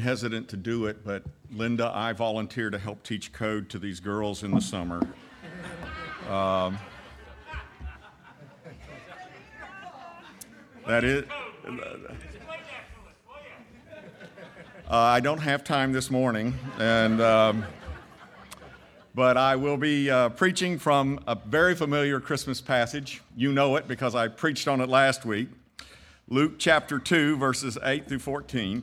Been hesitant to do it, but Linda, I volunteer to help teach code to these girls in the summer. Um, that is. Uh, I don't have time this morning, and um, but I will be uh, preaching from a very familiar Christmas passage. You know it because I preached on it last week. Luke chapter 2, verses 8 through 14.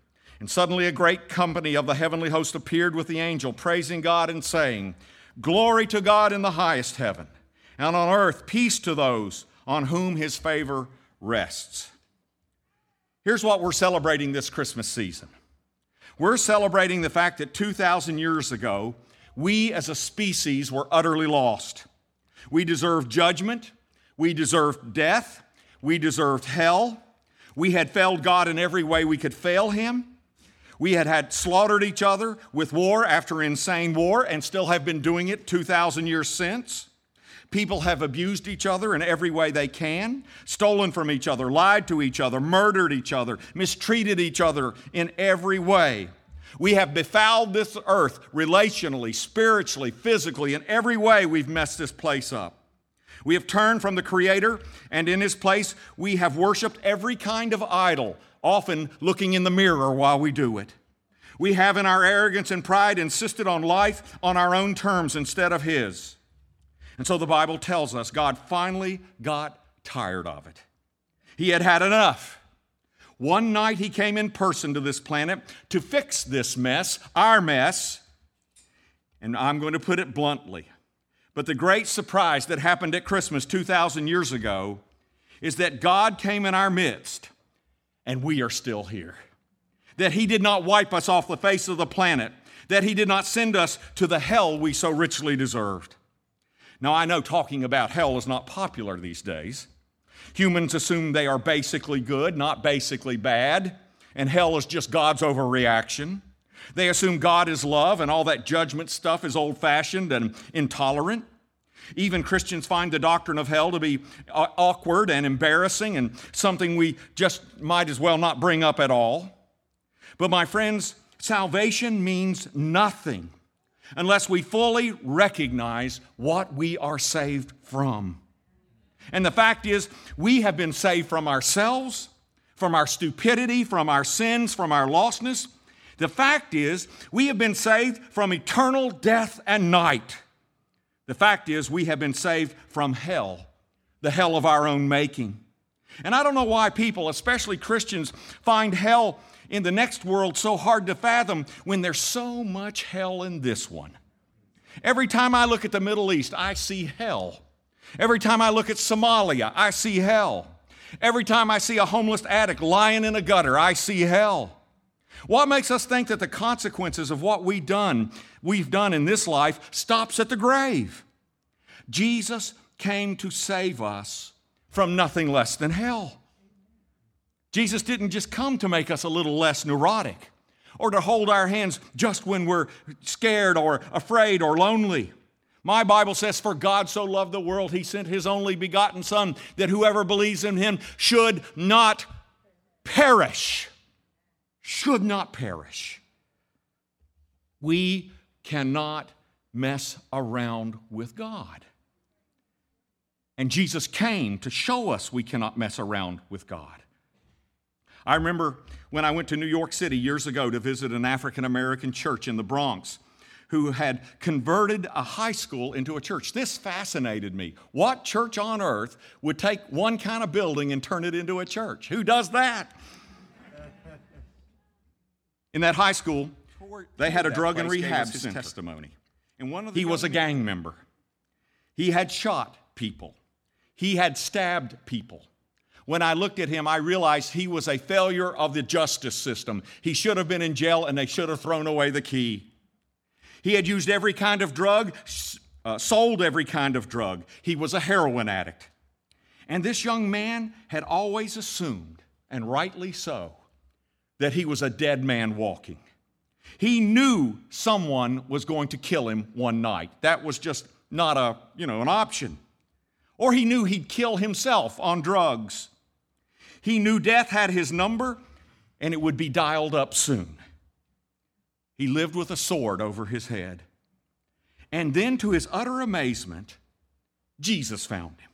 And suddenly, a great company of the heavenly host appeared with the angel, praising God and saying, Glory to God in the highest heaven, and on earth peace to those on whom his favor rests. Here's what we're celebrating this Christmas season we're celebrating the fact that 2,000 years ago, we as a species were utterly lost. We deserved judgment, we deserved death, we deserved hell. We had failed God in every way we could fail Him. We had had slaughtered each other with war after insane war and still have been doing it 2,000 years since. People have abused each other in every way they can, stolen from each other, lied to each other, murdered each other, mistreated each other in every way. We have befouled this earth relationally, spiritually, physically, in every way we've messed this place up. We have turned from the Creator, and in His place, we have worshiped every kind of idol, often looking in the mirror while we do it. We have, in our arrogance and pride, insisted on life on our own terms instead of His. And so the Bible tells us God finally got tired of it. He had had enough. One night he came in person to this planet to fix this mess, our mess. And I'm going to put it bluntly. But the great surprise that happened at Christmas 2,000 years ago is that God came in our midst and we are still here. That he did not wipe us off the face of the planet, that he did not send us to the hell we so richly deserved. Now, I know talking about hell is not popular these days. Humans assume they are basically good, not basically bad, and hell is just God's overreaction. They assume God is love and all that judgment stuff is old fashioned and intolerant. Even Christians find the doctrine of hell to be awkward and embarrassing and something we just might as well not bring up at all. But, my friends, salvation means nothing unless we fully recognize what we are saved from. And the fact is, we have been saved from ourselves, from our stupidity, from our sins, from our lostness. The fact is, we have been saved from eternal death and night. The fact is, we have been saved from hell, the hell of our own making. And I don't know why people, especially Christians, find hell in the next world so hard to fathom when there's so much hell in this one. Every time I look at the Middle East, I see hell. Every time I look at Somalia, I see hell. Every time I see a homeless addict lying in a gutter, I see hell. What makes us think that the consequences of what we've done, we've done in this life stops at the grave? Jesus came to save us from nothing less than hell. Jesus didn't just come to make us a little less neurotic or to hold our hands just when we're scared or afraid or lonely. My Bible says, For God so loved the world, he sent his only begotten Son, that whoever believes in him should not perish. Should not perish. We cannot mess around with God. And Jesus came to show us we cannot mess around with God. I remember when I went to New York City years ago to visit an African American church in the Bronx who had converted a high school into a church. This fascinated me. What church on earth would take one kind of building and turn it into a church? Who does that? In that high school, they had a drug and rehab center. testimony. And one of he was a gang member. He had shot people. He had stabbed people. When I looked at him, I realized he was a failure of the justice system. He should have been in jail and they should have thrown away the key. He had used every kind of drug, uh, sold every kind of drug. He was a heroin addict. And this young man had always assumed, and rightly so, that he was a dead man walking. He knew someone was going to kill him one night. That was just not a, you know, an option. Or he knew he'd kill himself on drugs. He knew death had his number and it would be dialed up soon. He lived with a sword over his head. And then, to his utter amazement, Jesus found him.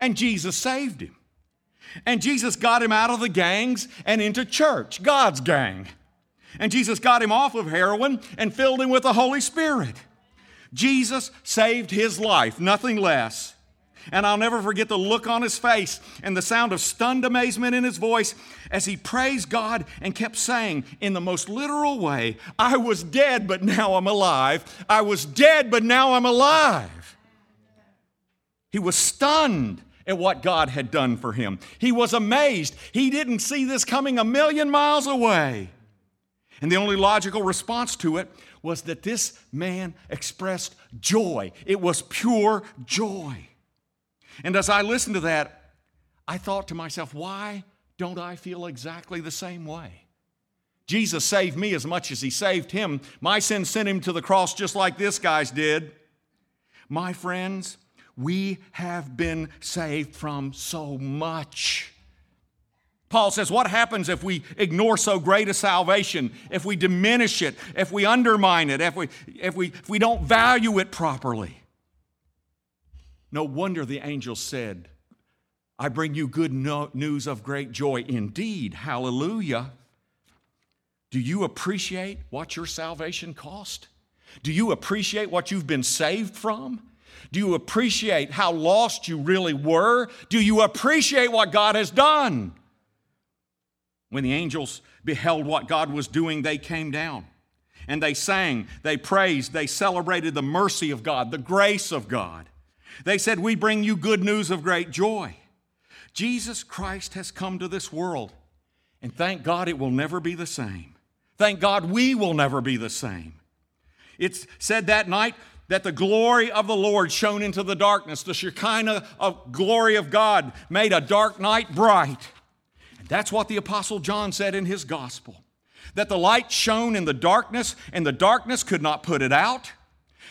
And Jesus saved him. And Jesus got him out of the gangs and into church, God's gang. And Jesus got him off of heroin and filled him with the Holy Spirit. Jesus saved his life, nothing less. And I'll never forget the look on his face and the sound of stunned amazement in his voice as he praised God and kept saying, in the most literal way, I was dead, but now I'm alive. I was dead, but now I'm alive. He was stunned at what God had done for him. He was amazed. He didn't see this coming a million miles away. And the only logical response to it was that this man expressed joy. It was pure joy. And as I listened to that, I thought to myself, why don't I feel exactly the same way? Jesus saved me as much as he saved him. My sin sent him to the cross just like this guy's did. My friends, we have been saved from so much. Paul says, What happens if we ignore so great a salvation, if we diminish it, if we undermine it, if we, if we, if we don't value it properly? No wonder the angel said, I bring you good no- news of great joy. Indeed, hallelujah. Do you appreciate what your salvation cost? Do you appreciate what you've been saved from? Do you appreciate how lost you really were? Do you appreciate what God has done? When the angels beheld what God was doing, they came down and they sang, they praised, they celebrated the mercy of God, the grace of God. They said, We bring you good news of great joy. Jesus Christ has come to this world, and thank God it will never be the same. Thank God we will never be the same. It's said that night that the glory of the Lord shone into the darkness. The Shekinah of glory of God made a dark night bright. And that's what the Apostle John said in his gospel that the light shone in the darkness, and the darkness could not put it out.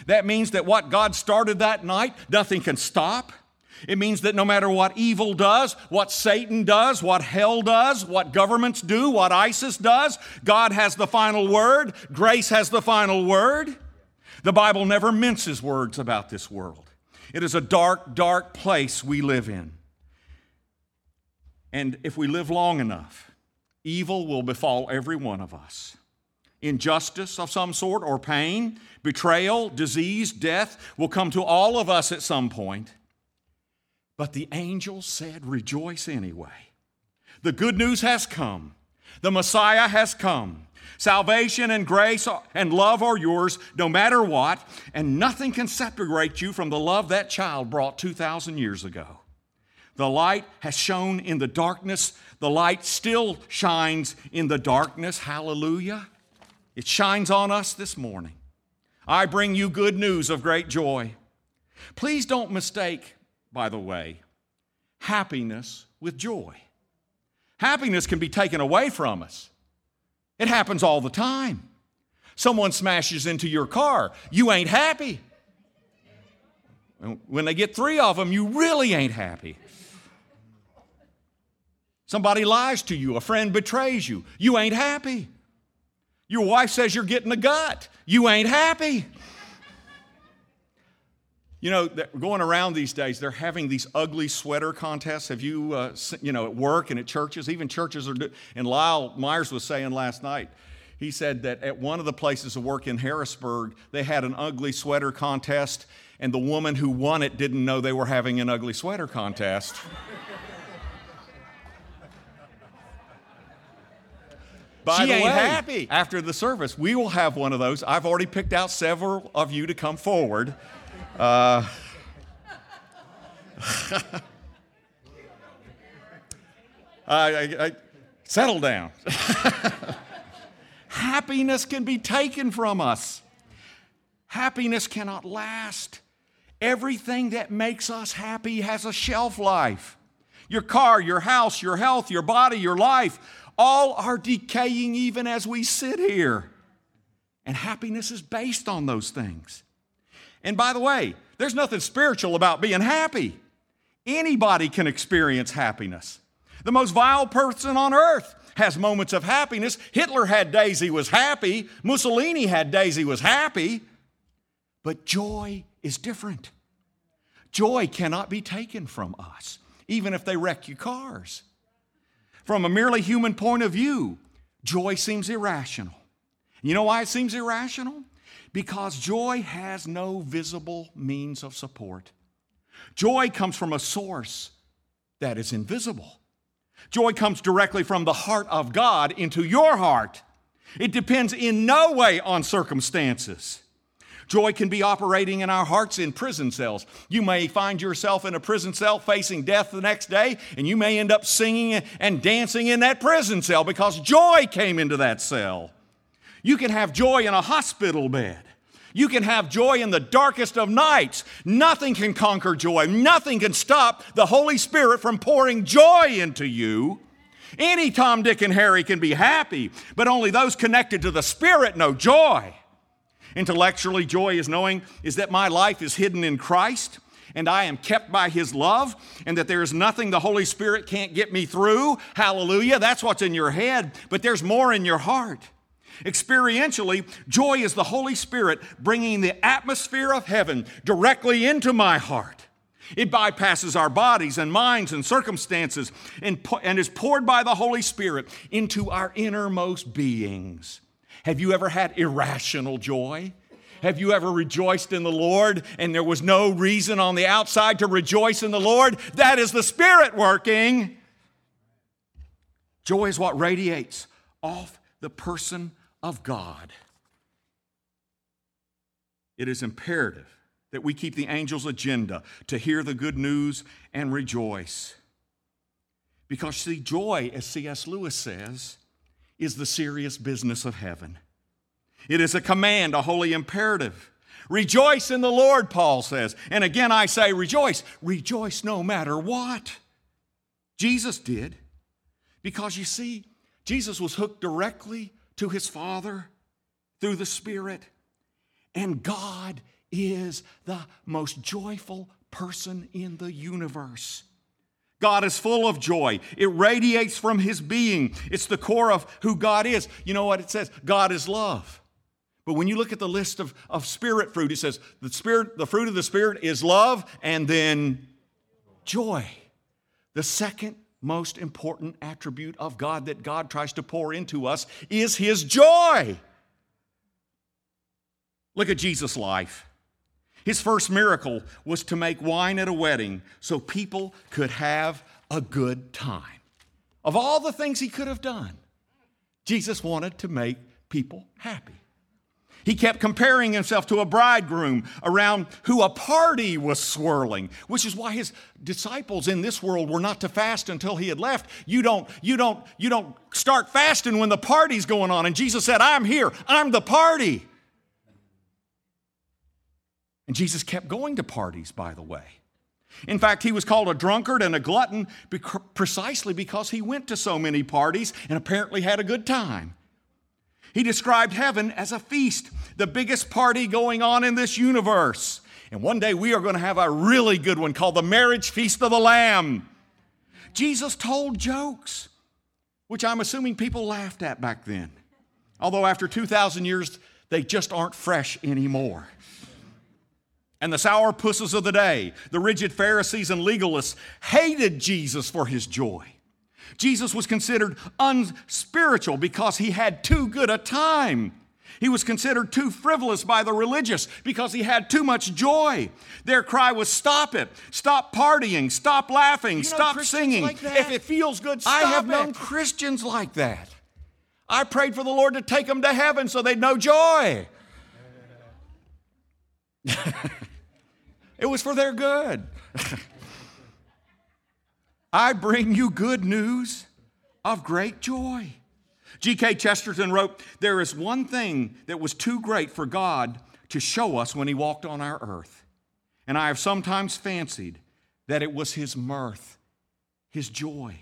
That means that what God started that night, nothing can stop. It means that no matter what evil does, what Satan does, what hell does, what governments do, what ISIS does, God has the final word. Grace has the final word. The Bible never minces words about this world. It is a dark, dark place we live in. And if we live long enough, evil will befall every one of us injustice of some sort or pain, betrayal, disease, death will come to all of us at some point. But the angel said, Rejoice anyway. The good news has come, the Messiah has come. Salvation and grace and love are yours no matter what, and nothing can separate you from the love that child brought 2,000 years ago. The light has shone in the darkness. The light still shines in the darkness. Hallelujah. It shines on us this morning. I bring you good news of great joy. Please don't mistake, by the way, happiness with joy. Happiness can be taken away from us. It happens all the time. Someone smashes into your car, you ain't happy. When they get three of them, you really ain't happy. Somebody lies to you, a friend betrays you, you ain't happy. Your wife says you're getting a gut. You ain't happy. You know, going around these days, they're having these ugly sweater contests. Have you, uh, you know, at work and at churches, even churches are, do- and Lyle Myers was saying last night, he said that at one of the places of work in Harrisburg, they had an ugly sweater contest, and the woman who won it didn't know they were having an ugly sweater contest. By she ain't way, happy. After the service, we will have one of those. I've already picked out several of you to come forward. Uh, I, I, I, settle down. Happiness can be taken from us. Happiness cannot last. Everything that makes us happy has a shelf life. Your car, your house, your health, your body, your life, all are decaying even as we sit here. And happiness is based on those things. And by the way, there's nothing spiritual about being happy. Anybody can experience happiness. The most vile person on earth has moments of happiness. Hitler had days he was happy, Mussolini had days he was happy. But joy is different. Joy cannot be taken from us, even if they wreck your cars. From a merely human point of view, joy seems irrational. You know why it seems irrational? Because joy has no visible means of support. Joy comes from a source that is invisible. Joy comes directly from the heart of God into your heart. It depends in no way on circumstances. Joy can be operating in our hearts in prison cells. You may find yourself in a prison cell facing death the next day, and you may end up singing and dancing in that prison cell because joy came into that cell. You can have joy in a hospital bed. You can have joy in the darkest of nights. Nothing can conquer joy. Nothing can stop the Holy Spirit from pouring joy into you. Any Tom, Dick, and Harry can be happy, but only those connected to the Spirit know joy. Intellectually, joy is knowing is that my life is hidden in Christ and I am kept by His love, and that there is nothing the Holy Spirit can't get me through. Hallelujah. That's what's in your head, but there's more in your heart. Experientially, joy is the Holy Spirit bringing the atmosphere of heaven directly into my heart. It bypasses our bodies and minds and circumstances and, and is poured by the Holy Spirit into our innermost beings. Have you ever had irrational joy? Have you ever rejoiced in the Lord and there was no reason on the outside to rejoice in the Lord? That is the Spirit working. Joy is what radiates off the person of God. It is imperative that we keep the angel's agenda to hear the good news and rejoice. Because, see, joy, as C.S. Lewis says, is the serious business of heaven. It is a command, a holy imperative. Rejoice in the Lord, Paul says. And again, I say, rejoice. Rejoice no matter what. Jesus did. Because you see, Jesus was hooked directly to his Father through the Spirit. And God is the most joyful person in the universe. God is full of joy. It radiates from his being. It's the core of who God is. You know what it says? God is love. But when you look at the list of, of spirit fruit, it says the spirit, the fruit of the spirit is love and then joy. The second most important attribute of God that God tries to pour into us is his joy. Look at Jesus' life. His first miracle was to make wine at a wedding so people could have a good time. Of all the things he could have done, Jesus wanted to make people happy. He kept comparing himself to a bridegroom around who a party was swirling, which is why his disciples in this world were not to fast until he had left. You don't, you don't, you don't start fasting when the party's going on. And Jesus said, I'm here, I'm the party. And Jesus kept going to parties, by the way. In fact, he was called a drunkard and a glutton precisely because he went to so many parties and apparently had a good time. He described heaven as a feast, the biggest party going on in this universe. And one day we are going to have a really good one called the Marriage Feast of the Lamb. Jesus told jokes, which I'm assuming people laughed at back then. Although after 2,000 years, they just aren't fresh anymore and the sourpusses of the day, the rigid Pharisees and legalists, hated Jesus for his joy. Jesus was considered unspiritual because he had too good a time. He was considered too frivolous by the religious because he had too much joy. Their cry was, Stop it. Stop partying. Stop laughing. You stop singing. Like if it feels good, I have it. known Christians like that. I prayed for the Lord to take them to heaven so they'd know joy. It was for their good. I bring you good news of great joy. G.K. Chesterton wrote, There is one thing that was too great for God to show us when he walked on our earth. And I have sometimes fancied that it was his mirth, his joy.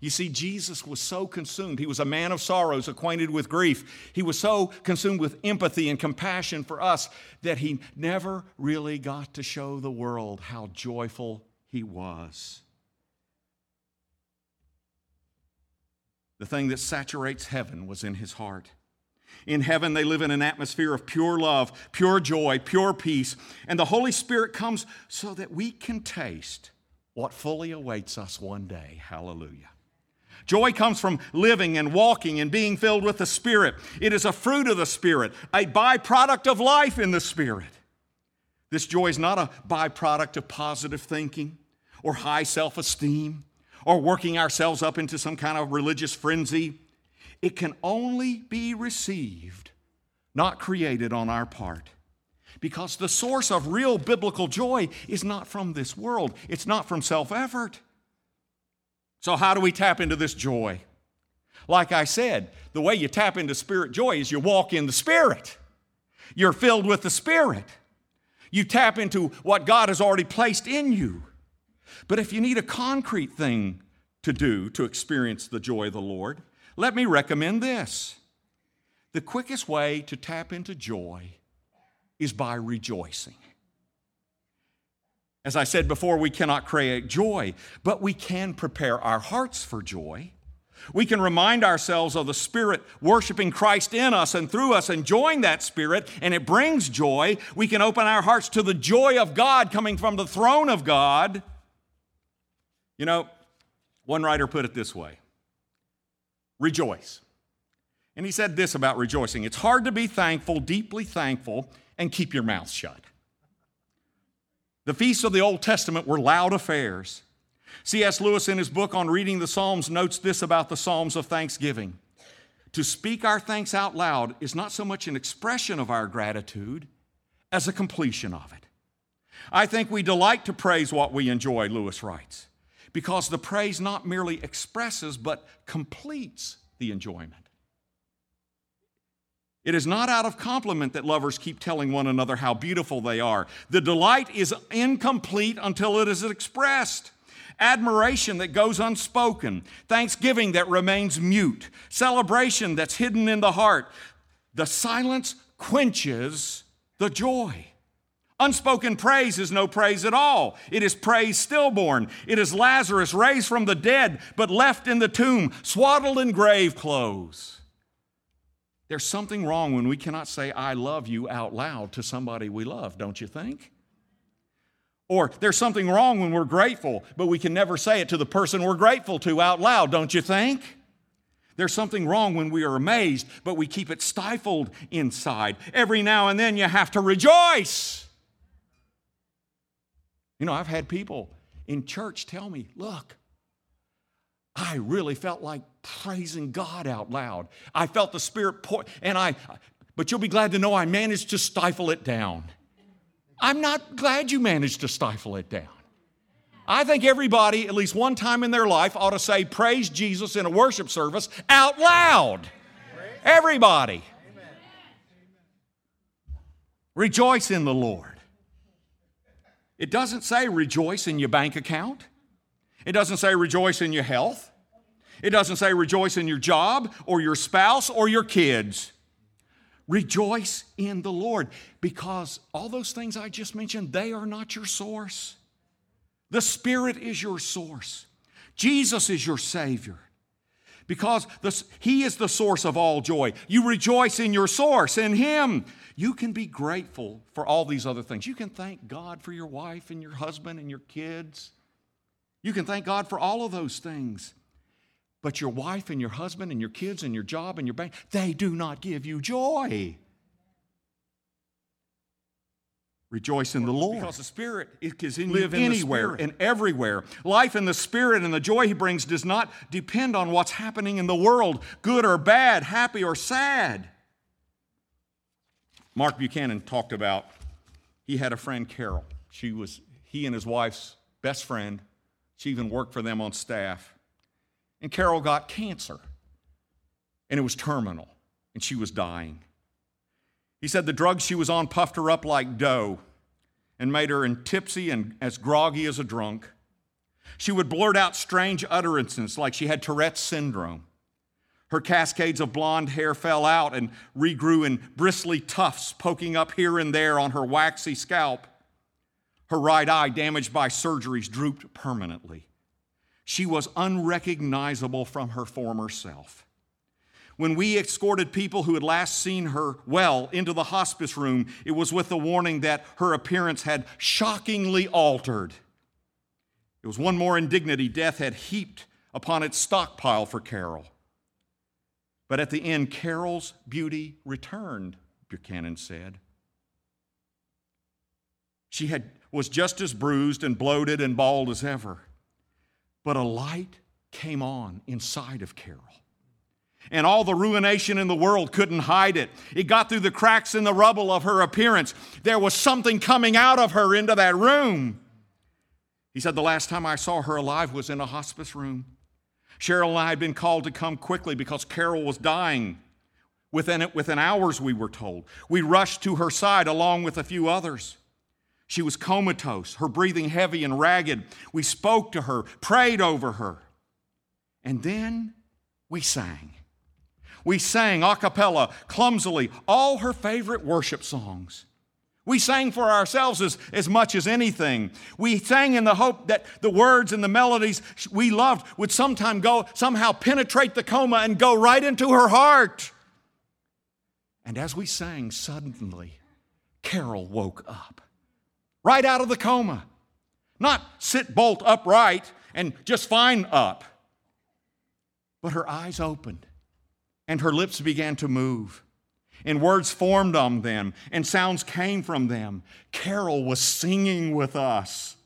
You see, Jesus was so consumed. He was a man of sorrows, acquainted with grief. He was so consumed with empathy and compassion for us that he never really got to show the world how joyful he was. The thing that saturates heaven was in his heart. In heaven, they live in an atmosphere of pure love, pure joy, pure peace, and the Holy Spirit comes so that we can taste what fully awaits us one day. Hallelujah. Joy comes from living and walking and being filled with the Spirit. It is a fruit of the Spirit, a byproduct of life in the Spirit. This joy is not a byproduct of positive thinking or high self esteem or working ourselves up into some kind of religious frenzy. It can only be received, not created on our part. Because the source of real biblical joy is not from this world, it's not from self effort. So, how do we tap into this joy? Like I said, the way you tap into spirit joy is you walk in the Spirit. You're filled with the Spirit. You tap into what God has already placed in you. But if you need a concrete thing to do to experience the joy of the Lord, let me recommend this. The quickest way to tap into joy is by rejoicing. As I said before, we cannot create joy, but we can prepare our hearts for joy. We can remind ourselves of the Spirit worshiping Christ in us and through us, enjoying that Spirit, and it brings joy. We can open our hearts to the joy of God coming from the throne of God. You know, one writer put it this way rejoice. And he said this about rejoicing it's hard to be thankful, deeply thankful, and keep your mouth shut. The feasts of the Old Testament were loud affairs. C.S. Lewis, in his book on reading the Psalms, notes this about the Psalms of thanksgiving. To speak our thanks out loud is not so much an expression of our gratitude as a completion of it. I think we delight to praise what we enjoy, Lewis writes, because the praise not merely expresses but completes the enjoyment. It is not out of compliment that lovers keep telling one another how beautiful they are. The delight is incomplete until it is expressed. Admiration that goes unspoken, thanksgiving that remains mute, celebration that's hidden in the heart. The silence quenches the joy. Unspoken praise is no praise at all. It is praise stillborn. It is Lazarus raised from the dead, but left in the tomb, swaddled in grave clothes. There's something wrong when we cannot say, I love you out loud to somebody we love, don't you think? Or there's something wrong when we're grateful, but we can never say it to the person we're grateful to out loud, don't you think? There's something wrong when we are amazed, but we keep it stifled inside. Every now and then you have to rejoice. You know, I've had people in church tell me, look, I really felt like praising God out loud. I felt the Spirit pour, and I, but you'll be glad to know I managed to stifle it down. I'm not glad you managed to stifle it down. I think everybody, at least one time in their life, ought to say, Praise Jesus in a worship service out loud. Everybody. Rejoice in the Lord. It doesn't say rejoice in your bank account. It doesn't say rejoice in your health. It doesn't say rejoice in your job or your spouse or your kids. Rejoice in the Lord because all those things I just mentioned, they are not your source. The Spirit is your source. Jesus is your Savior because the, He is the source of all joy. You rejoice in your source, in Him. You can be grateful for all these other things. You can thank God for your wife and your husband and your kids. You can thank God for all of those things. But your wife and your husband and your kids and your job and your bank, they do not give you joy. Rejoice in the Lord. Because the Spirit is in Live you anywhere and everywhere. Life in the Spirit and the joy He brings does not depend on what's happening in the world, good or bad, happy or sad. Mark Buchanan talked about he had a friend, Carol. She was he and his wife's best friend. She even worked for them on staff. And Carol got cancer, and it was terminal, and she was dying. He said the drugs she was on puffed her up like dough and made her tipsy and as groggy as a drunk. She would blurt out strange utterances like she had Tourette's syndrome. Her cascades of blonde hair fell out and regrew in bristly tufts poking up here and there on her waxy scalp. Her right eye, damaged by surgeries, drooped permanently. She was unrecognizable from her former self. When we escorted people who had last seen her well into the hospice room, it was with the warning that her appearance had shockingly altered. It was one more indignity death had heaped upon its stockpile for Carol. But at the end, Carol's beauty returned, Buchanan said. She had, was just as bruised and bloated and bald as ever. But a light came on inside of Carol. And all the ruination in the world couldn't hide it. It got through the cracks in the rubble of her appearance. There was something coming out of her into that room. He said, The last time I saw her alive was in a hospice room. Cheryl and I had been called to come quickly because Carol was dying. Within, within hours, we were told. We rushed to her side along with a few others. She was comatose, her breathing heavy and ragged. We spoke to her, prayed over her. And then we sang. We sang a cappella, clumsily, all her favorite worship songs. We sang for ourselves as, as much as anything. We sang in the hope that the words and the melodies we loved would sometime go, somehow penetrate the coma and go right into her heart. And as we sang, suddenly, Carol woke up right out of the coma. Not sit bolt upright and just fine up, but her eyes opened and her lips began to move and words formed on them, and sounds came from them. Carol was singing with us.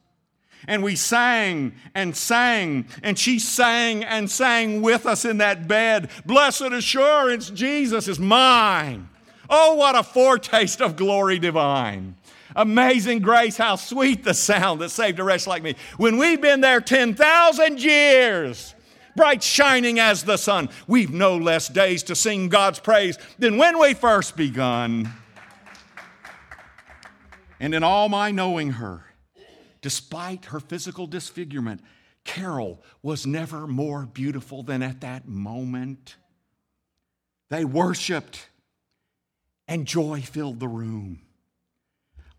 And we sang and sang, and she sang and sang with us in that bed. Blessed assurance, Jesus is mine. Oh, what a foretaste of glory divine. Amazing grace, how sweet the sound that saved a wretch like me. When we've been there 10,000 years, bright shining as the sun. We've no less days to sing God's praise than when we first begun. And in all my knowing her, despite her physical disfigurement, Carol was never more beautiful than at that moment. They worshiped, and joy filled the room.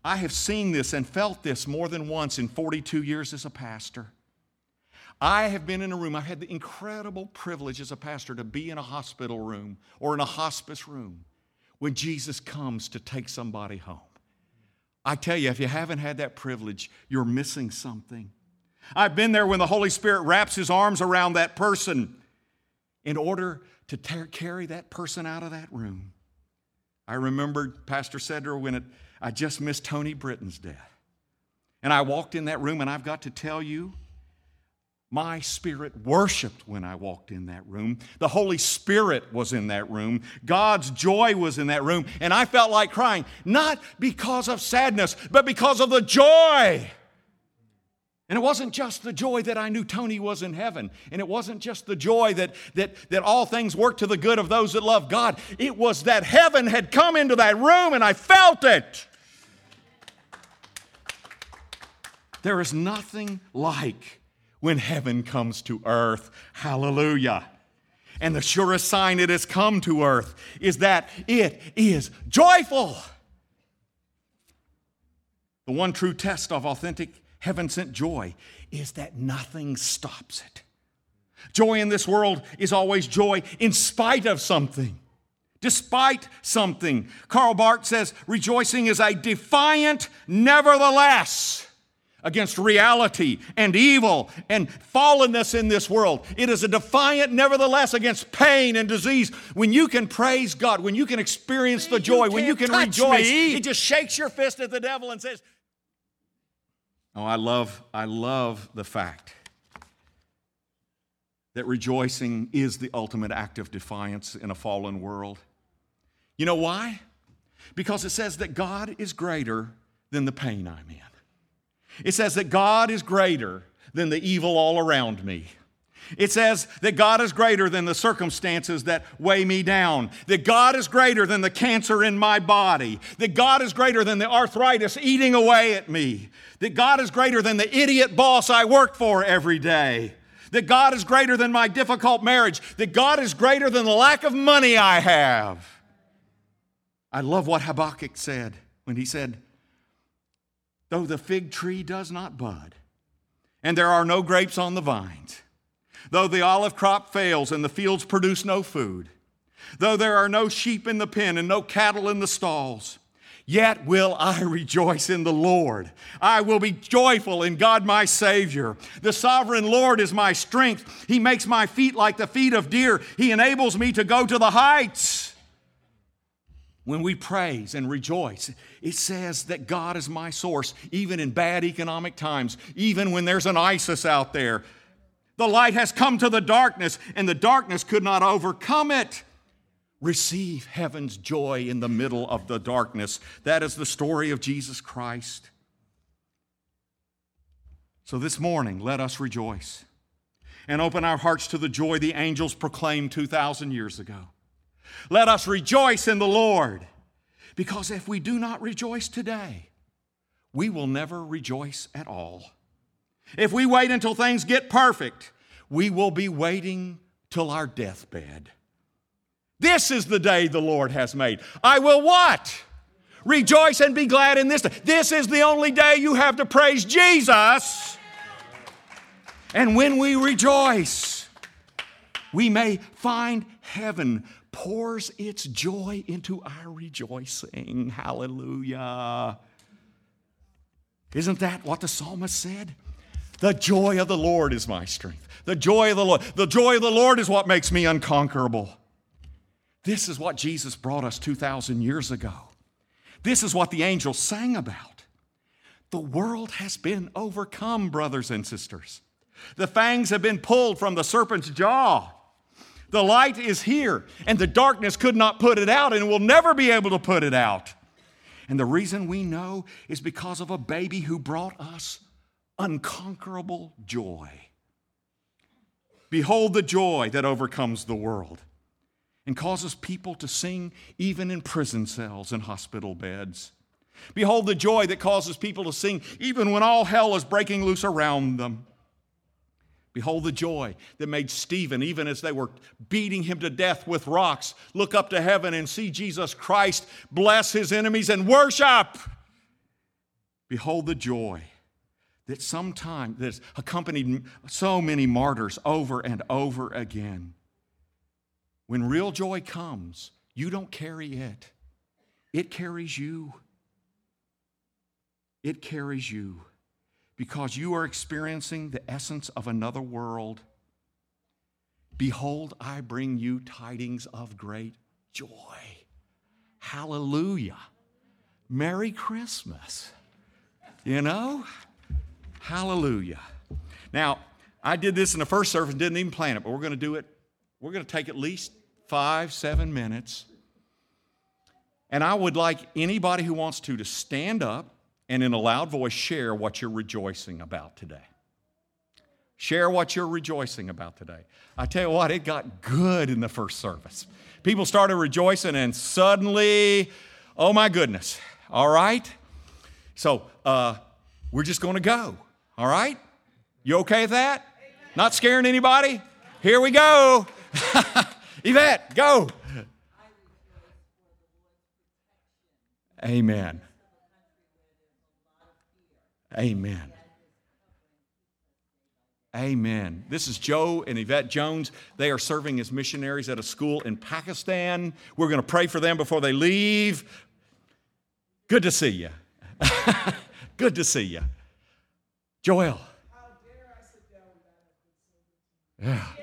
I have seen this and felt this more than once in 42 years as a pastor. I have been in a room, I've had the incredible privilege as a pastor to be in a hospital room or in a hospice room when Jesus comes to take somebody home. I tell you, if you haven't had that privilege, you're missing something. I've been there when the Holy Spirit wraps his arms around that person in order to carry that person out of that room. I remember Pastor Cedra when it, I just missed Tony Britton's death. And I walked in that room, and I've got to tell you, my spirit worshiped when I walked in that room. The Holy Spirit was in that room. God's joy was in that room. And I felt like crying, not because of sadness, but because of the joy. And it wasn't just the joy that I knew Tony was in heaven. And it wasn't just the joy that, that, that all things work to the good of those that love God. It was that heaven had come into that room and I felt it. There is nothing like when heaven comes to earth. Hallelujah. And the surest sign it has come to earth is that it is joyful. The one true test of authentic heaven sent joy is that nothing stops it. Joy in this world is always joy in spite of something, despite something. Karl Barth says rejoicing is a defiant nevertheless against reality and evil and fallenness in this world. It is a defiant, nevertheless, against pain and disease. When you can praise God, when you can experience the joy, you when you can rejoice, me. it just shakes your fist at the devil and says, Oh, I love, I love the fact that rejoicing is the ultimate act of defiance in a fallen world. You know why? Because it says that God is greater than the pain I'm in. It says that God is greater than the evil all around me. It says that God is greater than the circumstances that weigh me down, that God is greater than the cancer in my body, that God is greater than the arthritis eating away at me, that God is greater than the idiot boss I work for every day, that God is greater than my difficult marriage, that God is greater than the lack of money I have. I love what Habakkuk said when he said, Though the fig tree does not bud, and there are no grapes on the vines, though the olive crop fails and the fields produce no food, though there are no sheep in the pen and no cattle in the stalls, yet will I rejoice in the Lord. I will be joyful in God my Savior. The sovereign Lord is my strength. He makes my feet like the feet of deer, He enables me to go to the heights. When we praise and rejoice, it says that God is my source, even in bad economic times, even when there's an ISIS out there. The light has come to the darkness, and the darkness could not overcome it. Receive heaven's joy in the middle of the darkness. That is the story of Jesus Christ. So this morning, let us rejoice and open our hearts to the joy the angels proclaimed 2,000 years ago. Let us rejoice in the Lord, because if we do not rejoice today, we will never rejoice at all. If we wait until things get perfect, we will be waiting till our deathbed. This is the day the Lord has made. I will what? Rejoice and be glad in this day. This is the only day you have to praise Jesus. And when we rejoice, we may find heaven pours its joy into our rejoicing. Hallelujah. Isn't that what the psalmist said? The joy of the Lord is my strength. The joy of the Lord. The joy of the Lord is what makes me unconquerable. This is what Jesus brought us 2,000 years ago. This is what the angels sang about. The world has been overcome, brothers and sisters. The fangs have been pulled from the serpent's jaw. The light is here, and the darkness could not put it out and will never be able to put it out. And the reason we know is because of a baby who brought us unconquerable joy. Behold the joy that overcomes the world and causes people to sing even in prison cells and hospital beds. Behold the joy that causes people to sing even when all hell is breaking loose around them. Behold the joy that made Stephen, even as they were beating him to death with rocks, look up to heaven and see Jesus Christ bless his enemies and worship. Behold the joy that sometime that's accompanied so many martyrs over and over again. When real joy comes, you don't carry it, it carries you. It carries you because you are experiencing the essence of another world. Behold, I bring you tidings of great joy. Hallelujah. Merry Christmas. You know? Hallelujah. Now, I did this in the first service, didn't even plan it, but we're going to do it. We're going to take at least five, seven minutes. And I would like anybody who wants to to stand up and in a loud voice share what you're rejoicing about today. Share what you're rejoicing about today. I tell you what, it got good in the first service. People started rejoicing, and suddenly, oh my goodness, all right? So, uh, we're just to go, all right? You okay with that? Not scaring anybody? Here we go. Yvette, go. Amen. Amen. Amen. This is Joe and Yvette Jones. They are serving as missionaries at a school in Pakistan. We're going to pray for them before they leave. Good to see you. Good to see you. Joel. How dare I sit down without a good sleeve? Yeah.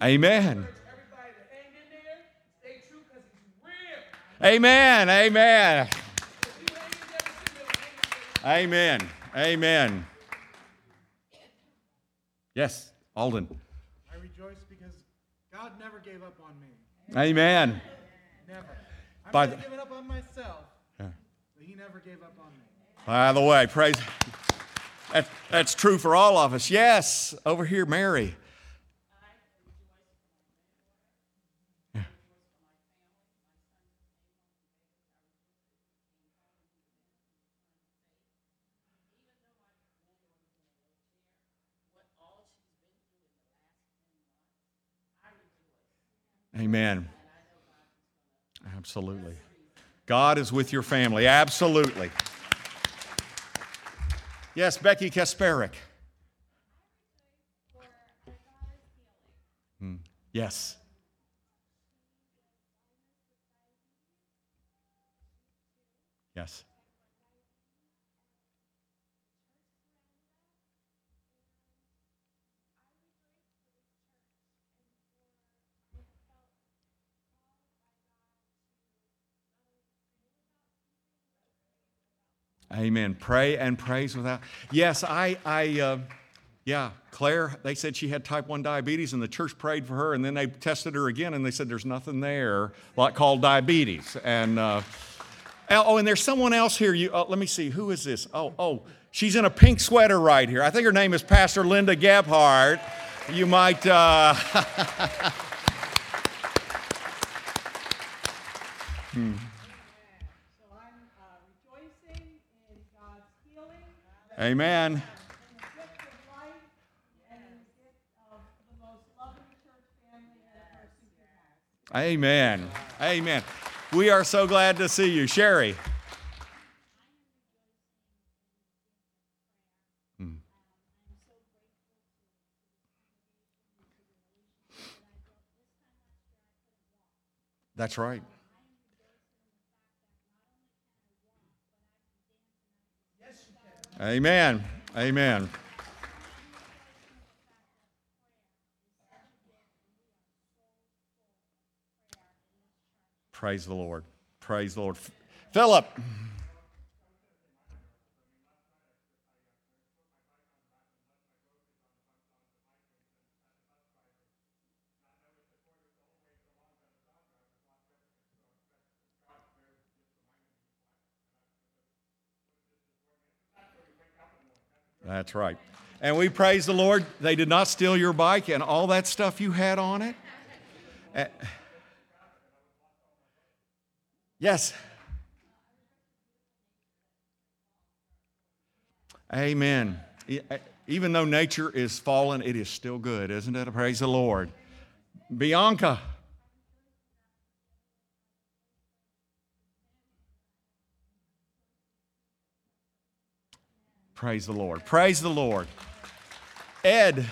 Amen. Amen. Amen. Amen. Amen. Yes, Alden. I rejoice because God never gave up on me. Amen. Never. I'm By the- giving up on myself. Yeah. He never gave up on me. By the way, praise. That, that's true for all of us. Yes, over here, Mary. Amen. Absolutely. God is with your family. Absolutely. Yes, Becky Kasparik. Hmm. Yes. Yes. Amen. Pray and praise without. Yes, I, I, uh, yeah, Claire, they said she had type 1 diabetes, and the church prayed for her, and then they tested her again, and they said there's nothing there like called diabetes. And, uh, oh, and there's someone else here. You, uh, let me see, who is this? Oh, oh, she's in a pink sweater right here. I think her name is Pastor Linda Gebhardt. You might. Uh, hmm. Amen. Amen. Amen. We are so glad to see you. Sherry. Hmm. That's right. Amen. Amen. Praise the Lord. Praise the Lord. Philip. That's right. And we praise the Lord, they did not steal your bike and all that stuff you had on it. Uh, yes. Amen. Uh, even though nature is fallen, it is still good, isn't it? Praise the Lord. Bianca. Praise the Lord. Praise the Lord. Ed.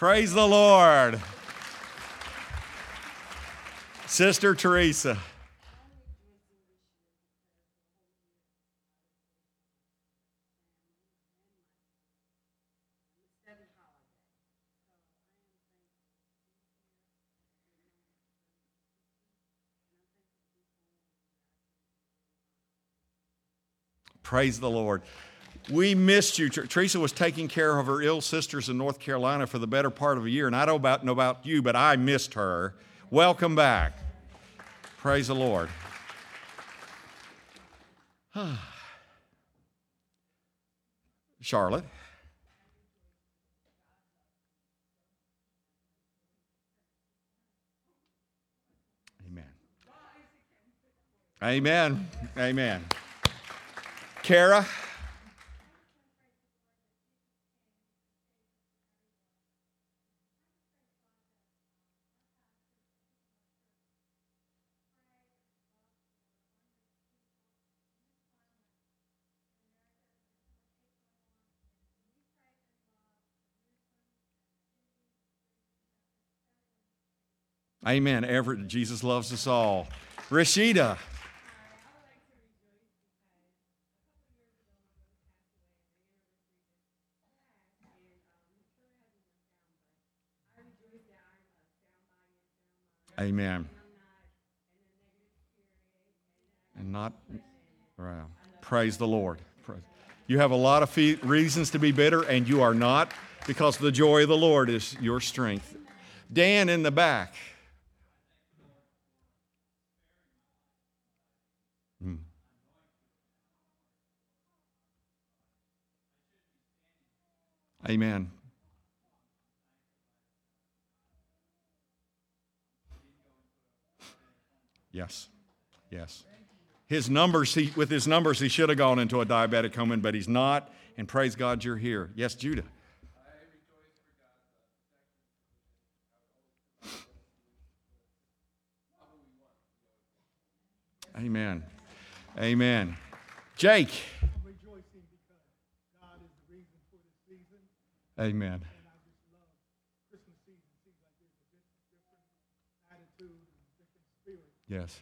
Praise the Lord. Sister Teresa. Praise the Lord. We missed you. Teresa was taking care of her ill sisters in North Carolina for the better part of a year, and I don't about, know about you, but I missed her. Welcome back. Praise the Lord. Charlotte. Amen. Amen. Amen. Kara. Amen. Everett, Jesus loves us all. Rashida. Amen. And not, praise the Lord. You have a lot of fe- reasons to be bitter, and you are not, because the joy of the Lord is your strength. Dan in the back. Hmm. Amen. Yes. Yes. His numbers, he, with his numbers, he should have gone into a diabetic coma, but he's not. And praise God you're here. Yes, Judah. Amen. Amen. Jake. I'm rejoicing because God is the reason for this season, Amen. and I just love Christmas season. Seems like there's a different, different attitude and different spirit. Yes.